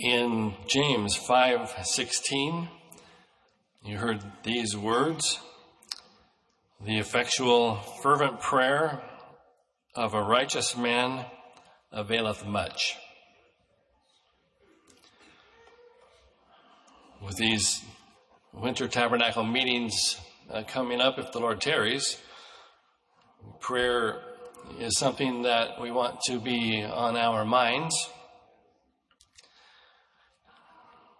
in James 5:16 you heard these words. The effectual fervent prayer of a righteous man availeth much. With these winter tabernacle meetings uh, coming up if the Lord tarries prayer is something that we want to be on our minds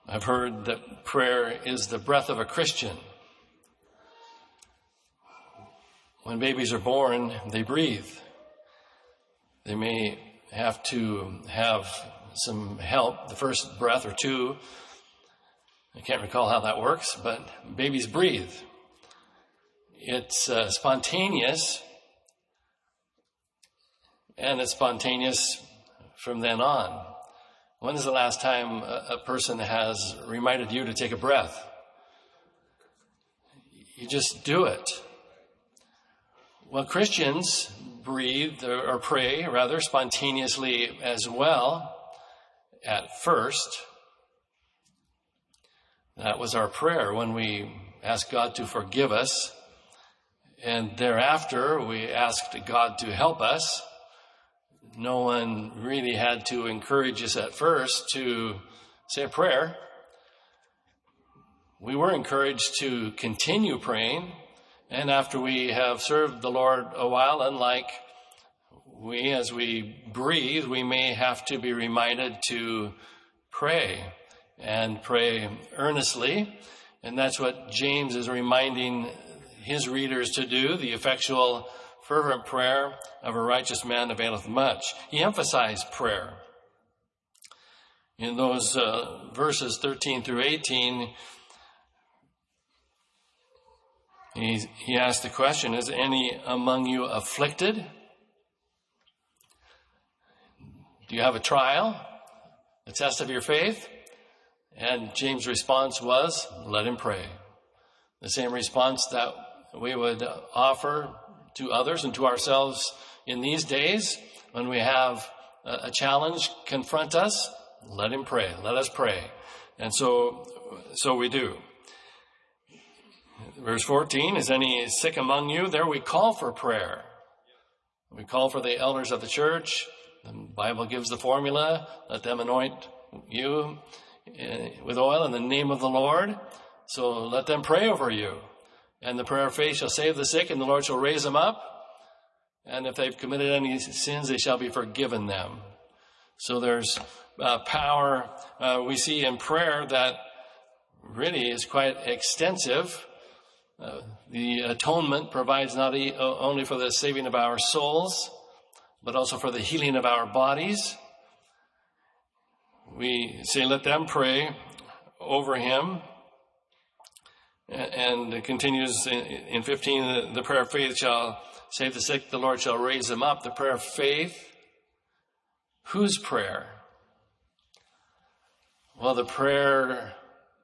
I've heard that prayer is the breath of a Christian. When babies are born, they breathe. They may have to have some help, the first breath or two. I can't recall how that works, but babies breathe. It's uh, spontaneous, and it's spontaneous from then on. When is the last time a, a person has reminded you to take a breath? You just do it. Well, Christians breathe or pray rather spontaneously as well at first. That was our prayer when we asked God to forgive us. And thereafter, we asked God to help us no one really had to encourage us at first to say a prayer. We were encouraged to continue praying. And after we have served the Lord a while, unlike we, as we breathe, we may have to be reminded to pray and pray earnestly. And that's what James is reminding his readers to do, the effectual fervent prayer of a righteous man availeth much. He emphasized prayer. In those uh, verses 13 through 18, he, he asked the question, Is any among you afflicted? Do you have a trial? A test of your faith? And James' response was, Let him pray. The same response that we would offer to others and to ourselves in these days when we have a challenge confront us, let him pray. Let us pray. And so, so we do. Verse 14, is any sick among you? There we call for prayer. We call for the elders of the church. The Bible gives the formula. Let them anoint you eh, with oil in the name of the Lord. So let them pray over you. And the prayer of faith shall save the sick, and the Lord shall raise them up. And if they've committed any sins, they shall be forgiven them. So there's uh, power uh, we see in prayer that really is quite extensive. Uh, the atonement provides not e- only for the saving of our souls, but also for the healing of our bodies. We say, let them pray over him and it continues in 15, the prayer of faith shall save the sick, the Lord shall raise them up. The prayer of faith, whose prayer? Well, the prayer,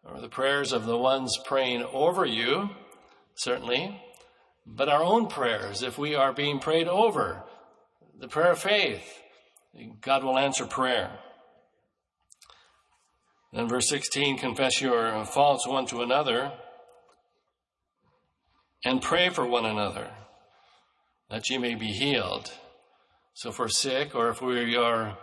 or the prayers of the ones praying over you, certainly, but our own prayers, if we are being prayed over, the prayer of faith, God will answer prayer. Then verse 16, confess your faults one to another and pray for one another that ye may be healed. So if we're sick or if we are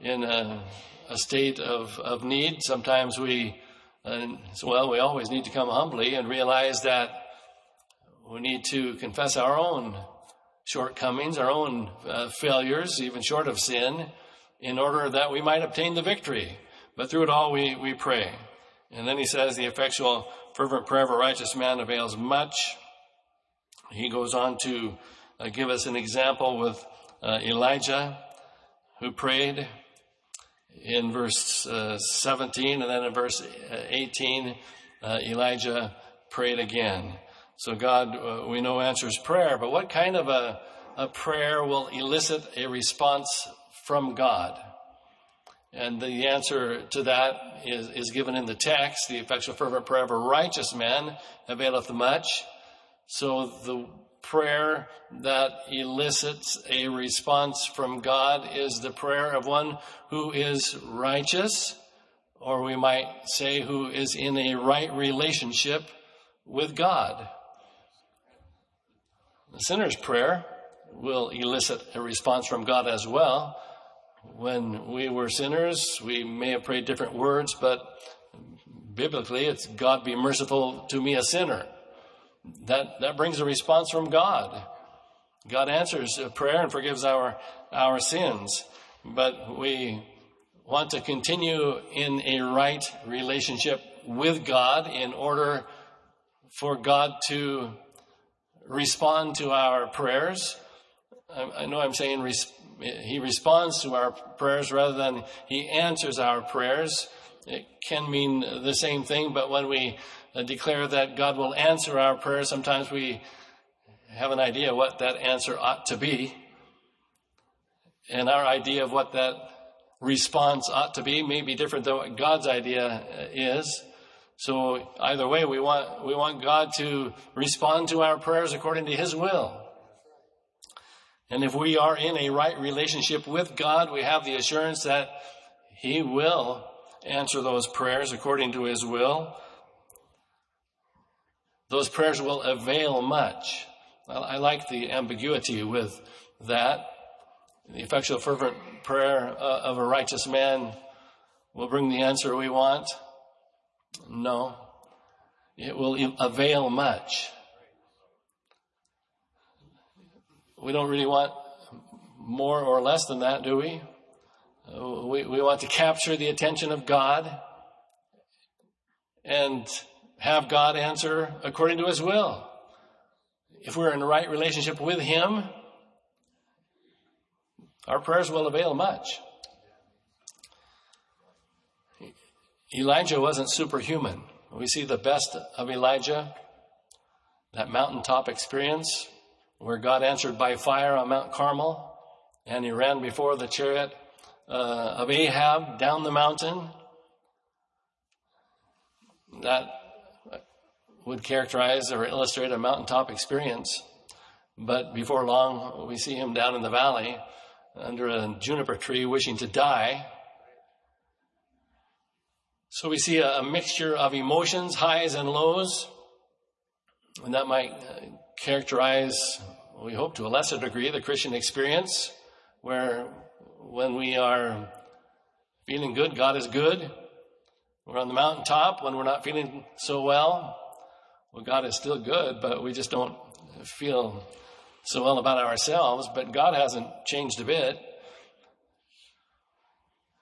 in a, a state of, of need, sometimes we, uh, well, we always need to come humbly and realize that we need to confess our own shortcomings, our own uh, failures, even short of sin, in order that we might obtain the victory. But through it all, we, we pray. And then he says, the effectual, fervent prayer of a righteous man avails much. He goes on to uh, give us an example with uh, Elijah, who prayed in verse uh, 17, and then in verse uh, 18, uh, Elijah prayed again. So God, uh, we know, answers prayer, but what kind of a, a prayer will elicit a response from God? And the answer to that is, is given in the text. The effectual fervent prayer of a righteous man availeth much. So the prayer that elicits a response from God is the prayer of one who is righteous or we might say who is in a right relationship with God. The sinner's prayer will elicit a response from God as well. When we were sinners, we may have prayed different words, but biblically it's God be merciful to me, a sinner. That, that brings a response from God. God answers prayer and forgives our, our sins, but we want to continue in a right relationship with God in order for God to respond to our prayers. I, I know I'm saying res- He responds to our prayers rather than He answers our prayers. It can mean the same thing, but when we declare that God will answer our prayers, sometimes we have an idea what that answer ought to be. And our idea of what that response ought to be may be different than what God's idea is. So either way, we want, we want God to respond to our prayers according to His will. And if we are in a right relationship with God, we have the assurance that He will answer those prayers according to His will. Those prayers will avail much. I like the ambiguity with that. The effectual, fervent prayer uh, of a righteous man will bring the answer we want. No. It will avail much. We don't really want more or less than that, do we? Uh, we, we want to capture the attention of God and have God answer according to His will. If we're in the right relationship with Him, our prayers will avail much. Elijah wasn't superhuman. We see the best of Elijah, that mountaintop experience where God answered by fire on Mount Carmel, and he ran before the chariot uh, of Ahab down the mountain. That would characterize or illustrate a mountaintop experience. But before long, we see him down in the valley under a juniper tree wishing to die. So we see a, a mixture of emotions, highs and lows, and that might uh, characterize, we hope to a lesser degree, the Christian experience, where when we are feeling good, God is good. We're on the mountaintop when we're not feeling so well. Well, God is still good, but we just don't feel so well about ourselves, but God hasn't changed a bit.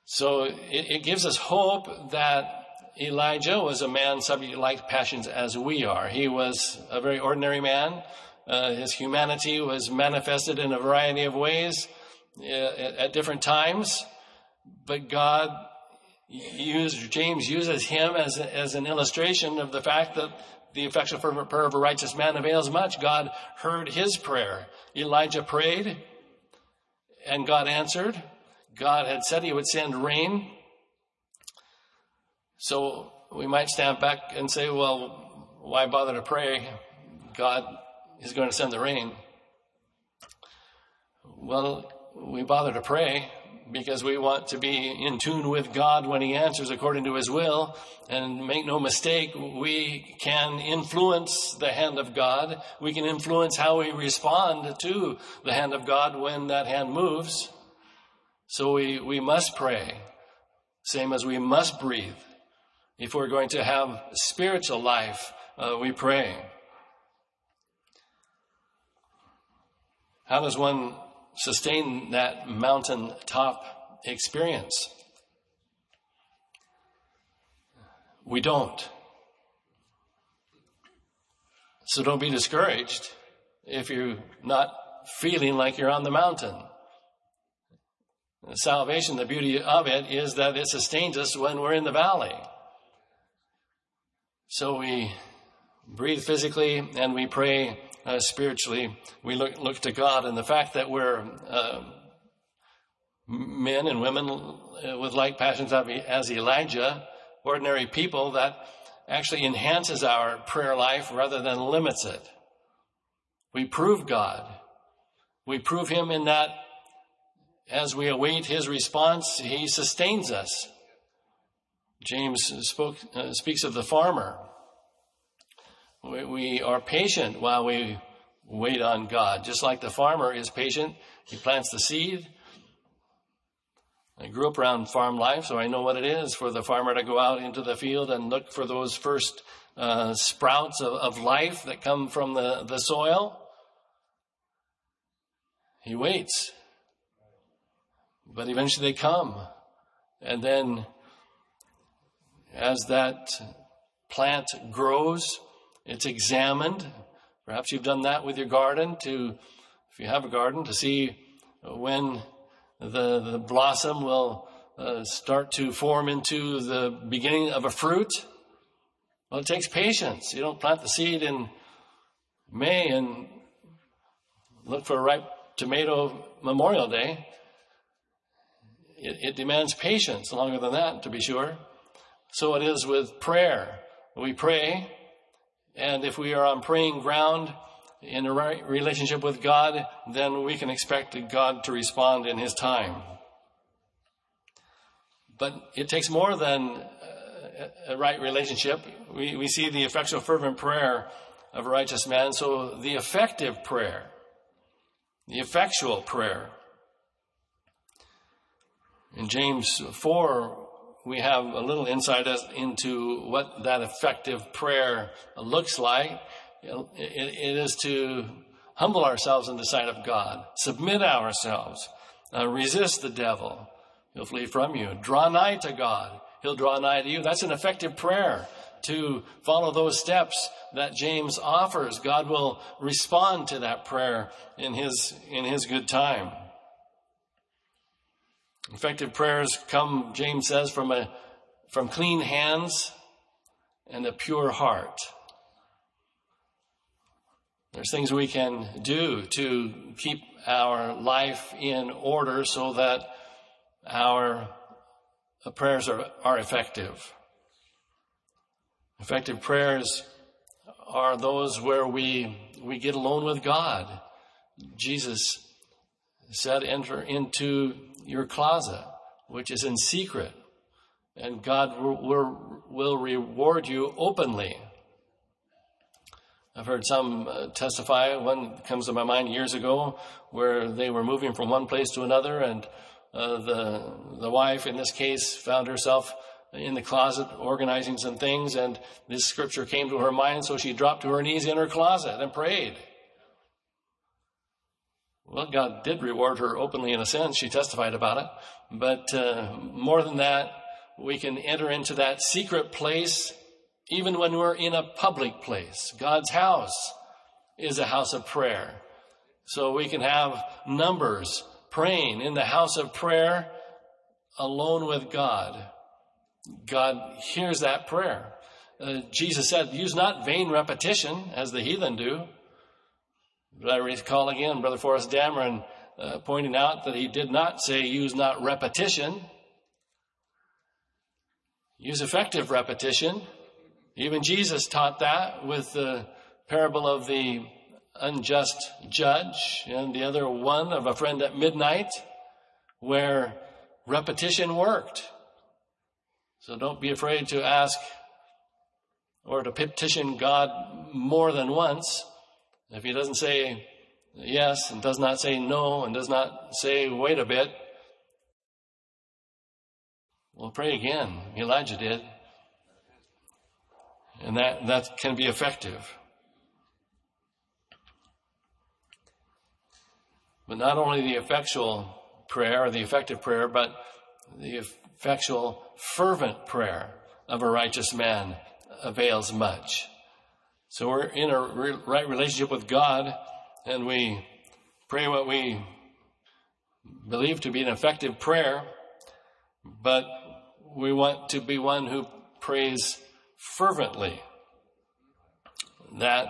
So it, it gives us hope that Elijah was a man subject to like passions as we are. He was a very ordinary man. Uh, his humanity was manifested in a variety of ways uh, at different times, but God used James uses him as as an illustration of the fact that the effectual fervent prayer of a righteous man avails much. God heard his prayer. Elijah prayed and God answered. God had said he would send rain. So we might stand back and say, well, why bother to pray? God is going to send the rain. Well, we bother to pray because we want to be in tune with God when He answers according to His will. And make no mistake, we can influence the hand of God. We can influence how we respond to the hand of God when that hand moves. So we, we must pray, same as we must breathe. If we're going to have spiritual life, uh, we pray. How does one sustain that mountaintop experience. We don't. So don't be discouraged if you're not feeling like you're on the mountain. Salvation, the beauty of it is that it sustains us when we're in the valley. So we breathe physically and we pray uh, spiritually, we look, look to God. And the fact that we're uh, men and women uh, with like passions as Elijah, ordinary people, that actually enhances our prayer life rather than limits it. We prove God. We prove Him in that as we await His response, He sustains us. James spoke, uh, speaks of the farmer. We, we are patient while we wait on God. Just like the farmer is patient, he plants the seed. I grew up around farm life, so I know what it is for the farmer to go out into the field and look for those first uh, sprouts of, of life that come from the, the soil. He waits. But eventually they come. And then as that plant grows, it's examined. Perhaps you've done that with your garden to, if you have a garden, to see when the, the blossom will uh, start to form into the beginning of a fruit. Well, it takes patience. You don't plant the seed in May and look for a ripe tomato Memorial Day. It, it demands patience longer than that, to be sure. So it is with prayer. We pray, and if we are on praying ground in a right relationship with God, then we can expect God to respond in His time. But it takes more than a right relationship. We, we see the effectual fervent prayer of a righteous man. So the effective prayer, the effectual prayer. In James 4, we have a little insight into what that effective prayer looks like. it is to humble ourselves in the sight of God, submit ourselves, uh, resist the devil. He'll flee from you. Draw nigh to God. He'll draw nigh to you. That's an effective prayer to follow those steps that James offers. God will respond to that prayer in his, in his good time. Effective prayers come, James says, from a, from clean hands and a pure heart. There's things we can do to keep our life in order so that our uh, prayers are, are effective. Effective prayers are those where we, we get alone with God. Jesus said, enter into your closet, which is in secret, and God will, will reward you openly. I've heard some uh, testify. One comes to my mind years ago where they were moving from one place to another, and uh, the the wife, in this case, found herself in the closet organizing some things, and this scripture came to her mind, so she dropped to her knees in her closet and prayed. Well, God did reward her openly in a sense. She testified about it. But uh, more than that, we can enter into that secret place even when we're in a public place. God's house is a house of prayer. So we can have numbers praying in the house of prayer alone with God. God hears that prayer. Uh, Jesus said, use not vain repetition as the heathen do. I recall again Brother Forrest Dameron uh, pointing out that he did not say use not repetition. Use effective repetition. Even Jesus taught that with the parable of the unjust judge and the other one of a friend at midnight where repetition worked. So don't be afraid to ask or to petition God more than once. If he doesn't say yes and does not say no and does not say wait a bit, well, pray again. Elijah did. And that, that can be effective. But not only the effectual prayer or the effective prayer, but the effectual fervent prayer of a righteous man avails much. So we're in a re- right relationship with God and we pray what we believe to be an effective prayer, but we want to be one who prays fervently. That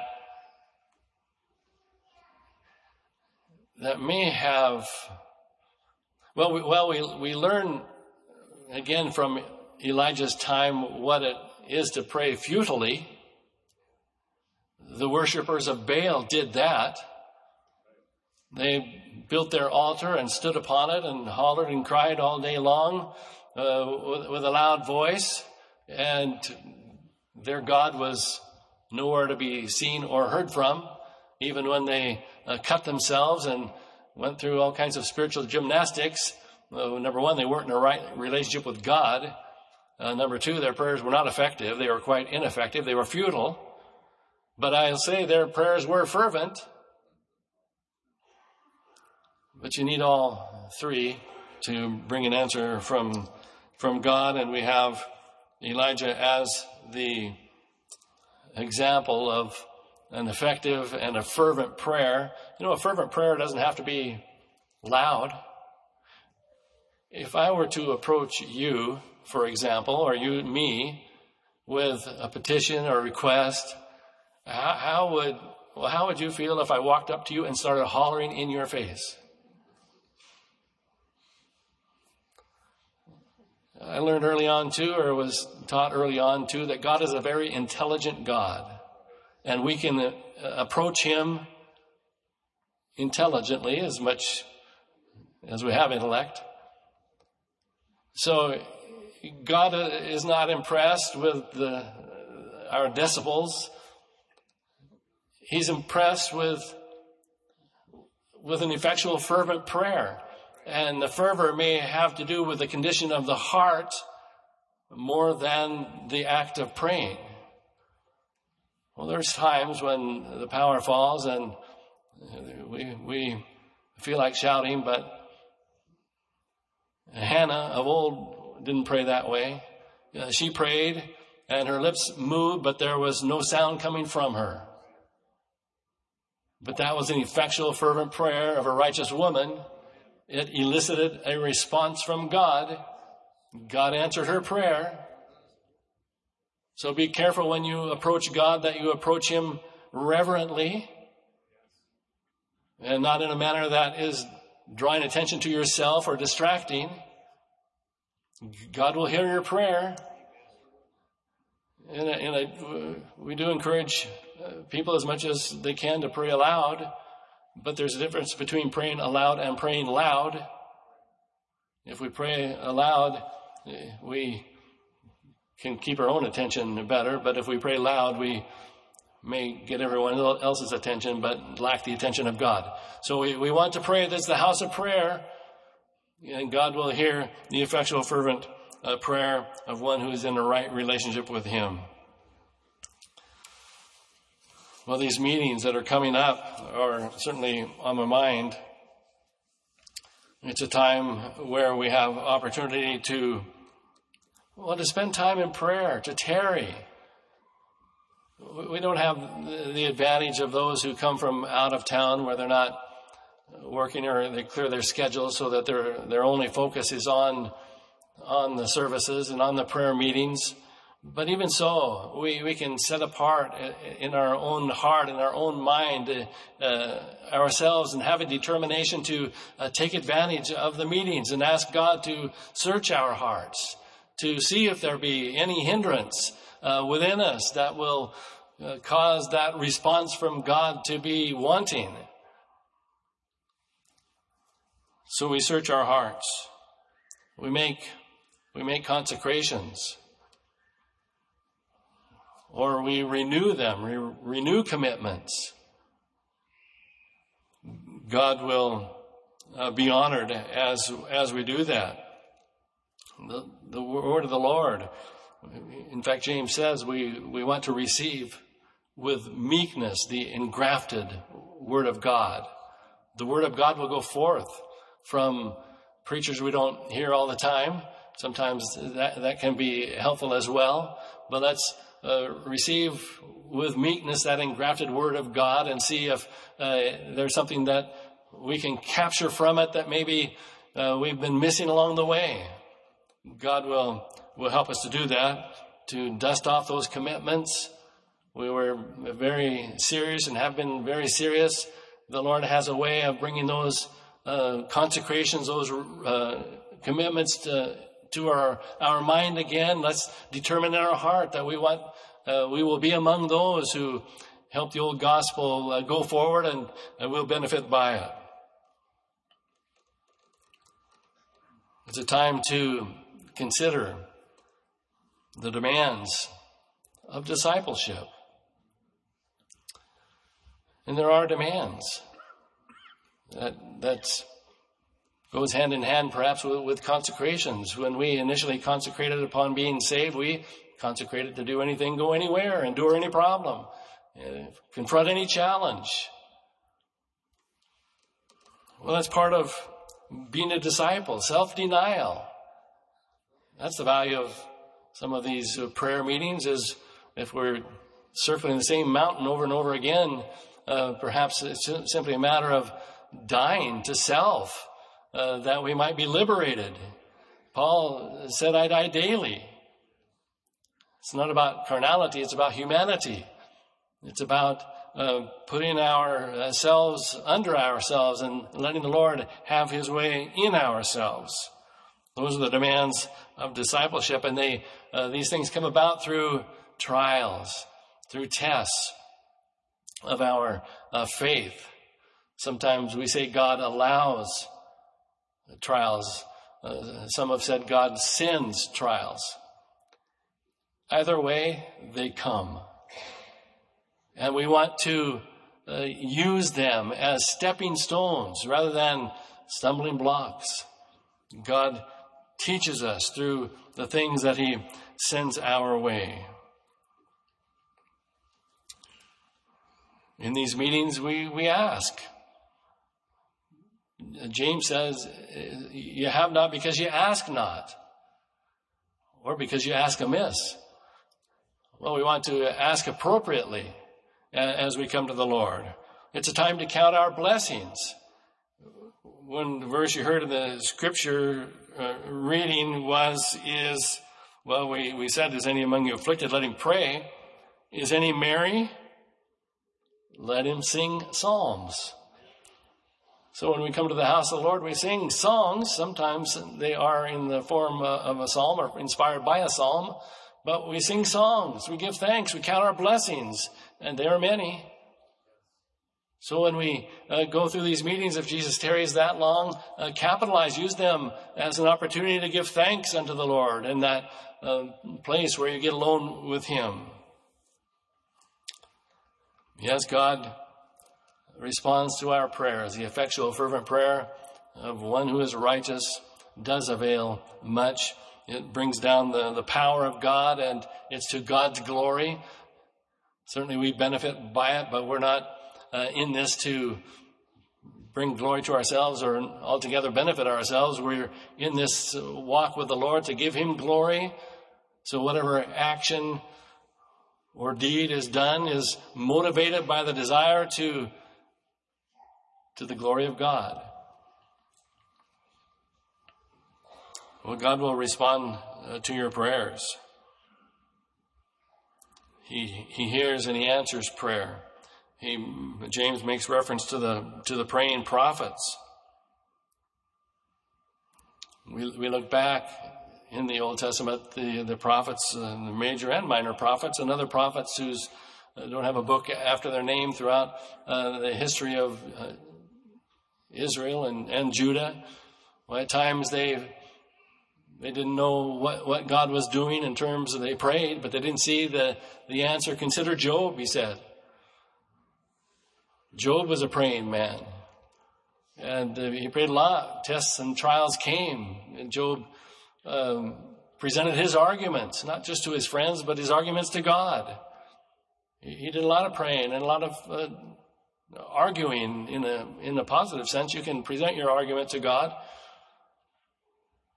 that may have well we, well we we learn again from Elijah's time what it is to pray futilely the worshippers of Baal did that. They built their altar and stood upon it and hollered and cried all day long uh, with, with, a loud voice. and their God was nowhere to be seen or heard from, even when they uh, cut themselves and went through all kinds of spiritual gymnastics. Uh, number one, they weren't in a right relationship with God. Uh, number two, their prayers were not effective. They were quite ineffective. They were futile. But I'll say their prayers were fervent. But you need all three to bring an answer from, from God, and we have Elijah as the example of an effective and a fervent prayer. You know, a fervent prayer doesn't have to be loud. If I were to approach you, for example, or you, me, with a petition or request, how, how would, well, how would you feel if I walked up to you and started hollering in your face? I learned early on too, or was taught early on too, that God is a very intelligent God. And we can uh, approach Him intelligently as much as we have intellect. So God is not impressed with the, our decibels. He's impressed with, with an effectual, fervent prayer. And the fervor may have to do with the condition of the heart more than the act of praying. Well, there's times when the power falls and we, we feel like shouting, but Hannah of old didn't pray that way. Uh, she prayed and her lips moved, but there was no sound coming from her. But that was an effectual, fervent prayer of a righteous woman it elicited a response from God. God answered her prayer. So be careful when you approach God that you approach Him reverently and not in a manner that is drawing attention to yourself or distracting. God will hear your prayer. And, and I, we do encourage uh, people as much as they can to pray aloud. But there's a difference between praying aloud and praying loud. If we pray aloud, we can keep our own attention better, but if we pray loud, we may get everyone else's attention, but lack the attention of God. So we, we want to pray that's the house of prayer, and God will hear the effectual, fervent uh, prayer of one who is in a right relationship with Him. Well, these meetings that are coming up are certainly on my mind. It's a time where we have opportunity to, well, to spend time in prayer, to tarry. We don't have the advantage of those who come from out of town where they're not working or they clear their schedules so that their, their only focus is on, on the services and on the prayer meetings. But even so, we, we can set apart in our own heart, in our own mind, uh, ourselves and have a determination to uh, take advantage of the meetings and ask God to search our hearts, to see if there be any hindrance uh, within us that will uh, cause that response from God to be wanting. So we search our hearts. We make, we make consecrations or we renew them, re- renew commitments. God will uh, be honored as, as we do that. The, the word of the Lord. In fact, James says we, we want to receive with meekness the engrafted word of God. The word of God will go forth from preachers we don't hear all the time. Sometimes that, that can be helpful as well. But let's uh, receive with meekness that engrafted word of God and see if uh, there's something that we can capture from it that maybe uh, we've been missing along the way. God will, will help us to do that, to dust off those commitments. We were very serious and have been very serious. The Lord has a way of bringing those uh, consecrations, those uh, commitments to to our, our mind again. Let's determine in our heart that we want, uh, we will be among those who help the old gospel uh, go forward and, and will benefit by it. It's a time to consider the demands of discipleship. And there are demands that that's goes hand in hand perhaps with, with, consecrations. When we initially consecrated upon being saved, we consecrated to do anything, go anywhere, endure any problem, uh, confront any challenge. Well, that's part of being a disciple, self-denial. That's the value of some of these uh, prayer meetings is if we're circling the same mountain over and over again, uh, perhaps it's simply a matter of dying to self, uh, that we might be liberated. Paul said, I die daily. It's not about carnality, it's about humanity. It's about uh, putting ourselves under ourselves and letting the Lord have his way in ourselves. Those are the demands of discipleship, and they, uh, these things come about through trials, through tests of our uh, faith. Sometimes we say God allows trials. Uh, some have said God sends trials. Either way, they come. And we want to uh, use them as stepping stones rather than stumbling blocks. God teaches us through the things that He sends our way. In these meetings, we, we ask, James says, You have not because you ask not, or because you ask amiss. Well, we want to ask appropriately as we come to the Lord. It's a time to count our blessings. One verse you heard in the scripture uh, reading was, is, well, we, we said, is any among you afflicted? Let him pray. Is any merry? Let him sing psalms. So when we come to the house of the Lord, we sing songs. Sometimes they are in the form uh, of a psalm or inspired by a psalm, but we sing songs. We give thanks. We count our blessings, and there are many. So when we uh, go through these meetings, if Jesus tarries that long, uh, capitalize, use them as an opportunity to give thanks unto the Lord in that uh, place where you get alone with Him. Yes, God responds to our prayers. The effectual, fervent prayer of one who is righteous does avail much. It brings down the, the power of God and it's to God's glory. Certainly we benefit by it, but we're not uh, in this to bring glory to ourselves or altogether benefit ourselves. We're in this walk with the Lord to give Him glory. So whatever action or deed is done is motivated by the desire to to the glory of God. Well, God will respond uh, to your prayers. He, he hears and he answers prayer. He, James makes reference to the, to the praying prophets. We, we look back in the Old Testament, the, the prophets, uh, the major and minor prophets, and other prophets who uh, don't have a book after their name throughout uh, the history of uh, Israel and, and Judah. Well, at times they they didn't know what, what God was doing in terms of they prayed, but they didn't see the, the answer. Consider Job, he said. Job was a praying man. And uh, he prayed a lot. Tests and trials came. And Job um, presented his arguments, not just to his friends, but his arguments to God. He, he did a lot of praying and a lot of uh, arguing in a, in a positive sense. You can present your argument to God.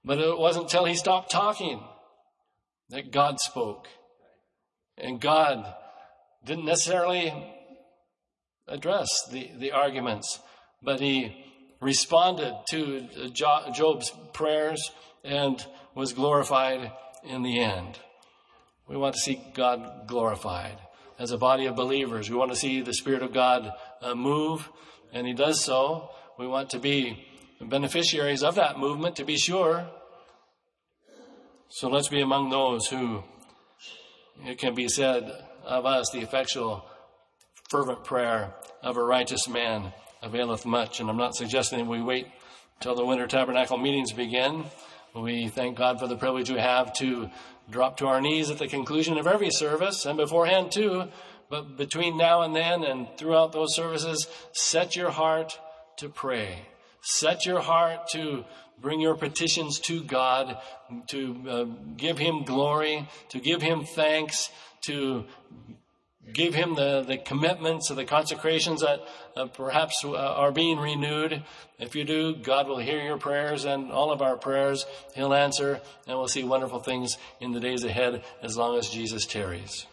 But it wasn't until he stopped talking that God spoke. And God didn't necessarily address the, the arguments, but he responded to Job's prayers and was glorified in the end. We want to see God glorified. As a body of believers, we want to see the Spirit of God uh, move, and He does so. We want to be beneficiaries of that movement, to be sure. So let's be among those who, it can be said of us, the effectual, fervent prayer of a righteous man availeth much. And I'm not suggesting we wait till the winter tabernacle meetings begin, We thank God for the privilege we have to drop to our knees at the conclusion of every service and beforehand too. But between now and then and throughout those services, set your heart to pray. Set your heart to bring your petitions to God, to uh, give Him glory, to give Him thanks, to give Him the, the commitments or the consecrations that uh, perhaps uh, are being renewed. If you do, God will hear your prayers and all of our prayers. He'll answer, and we'll see wonderful things in the days ahead as long as Jesus tarries.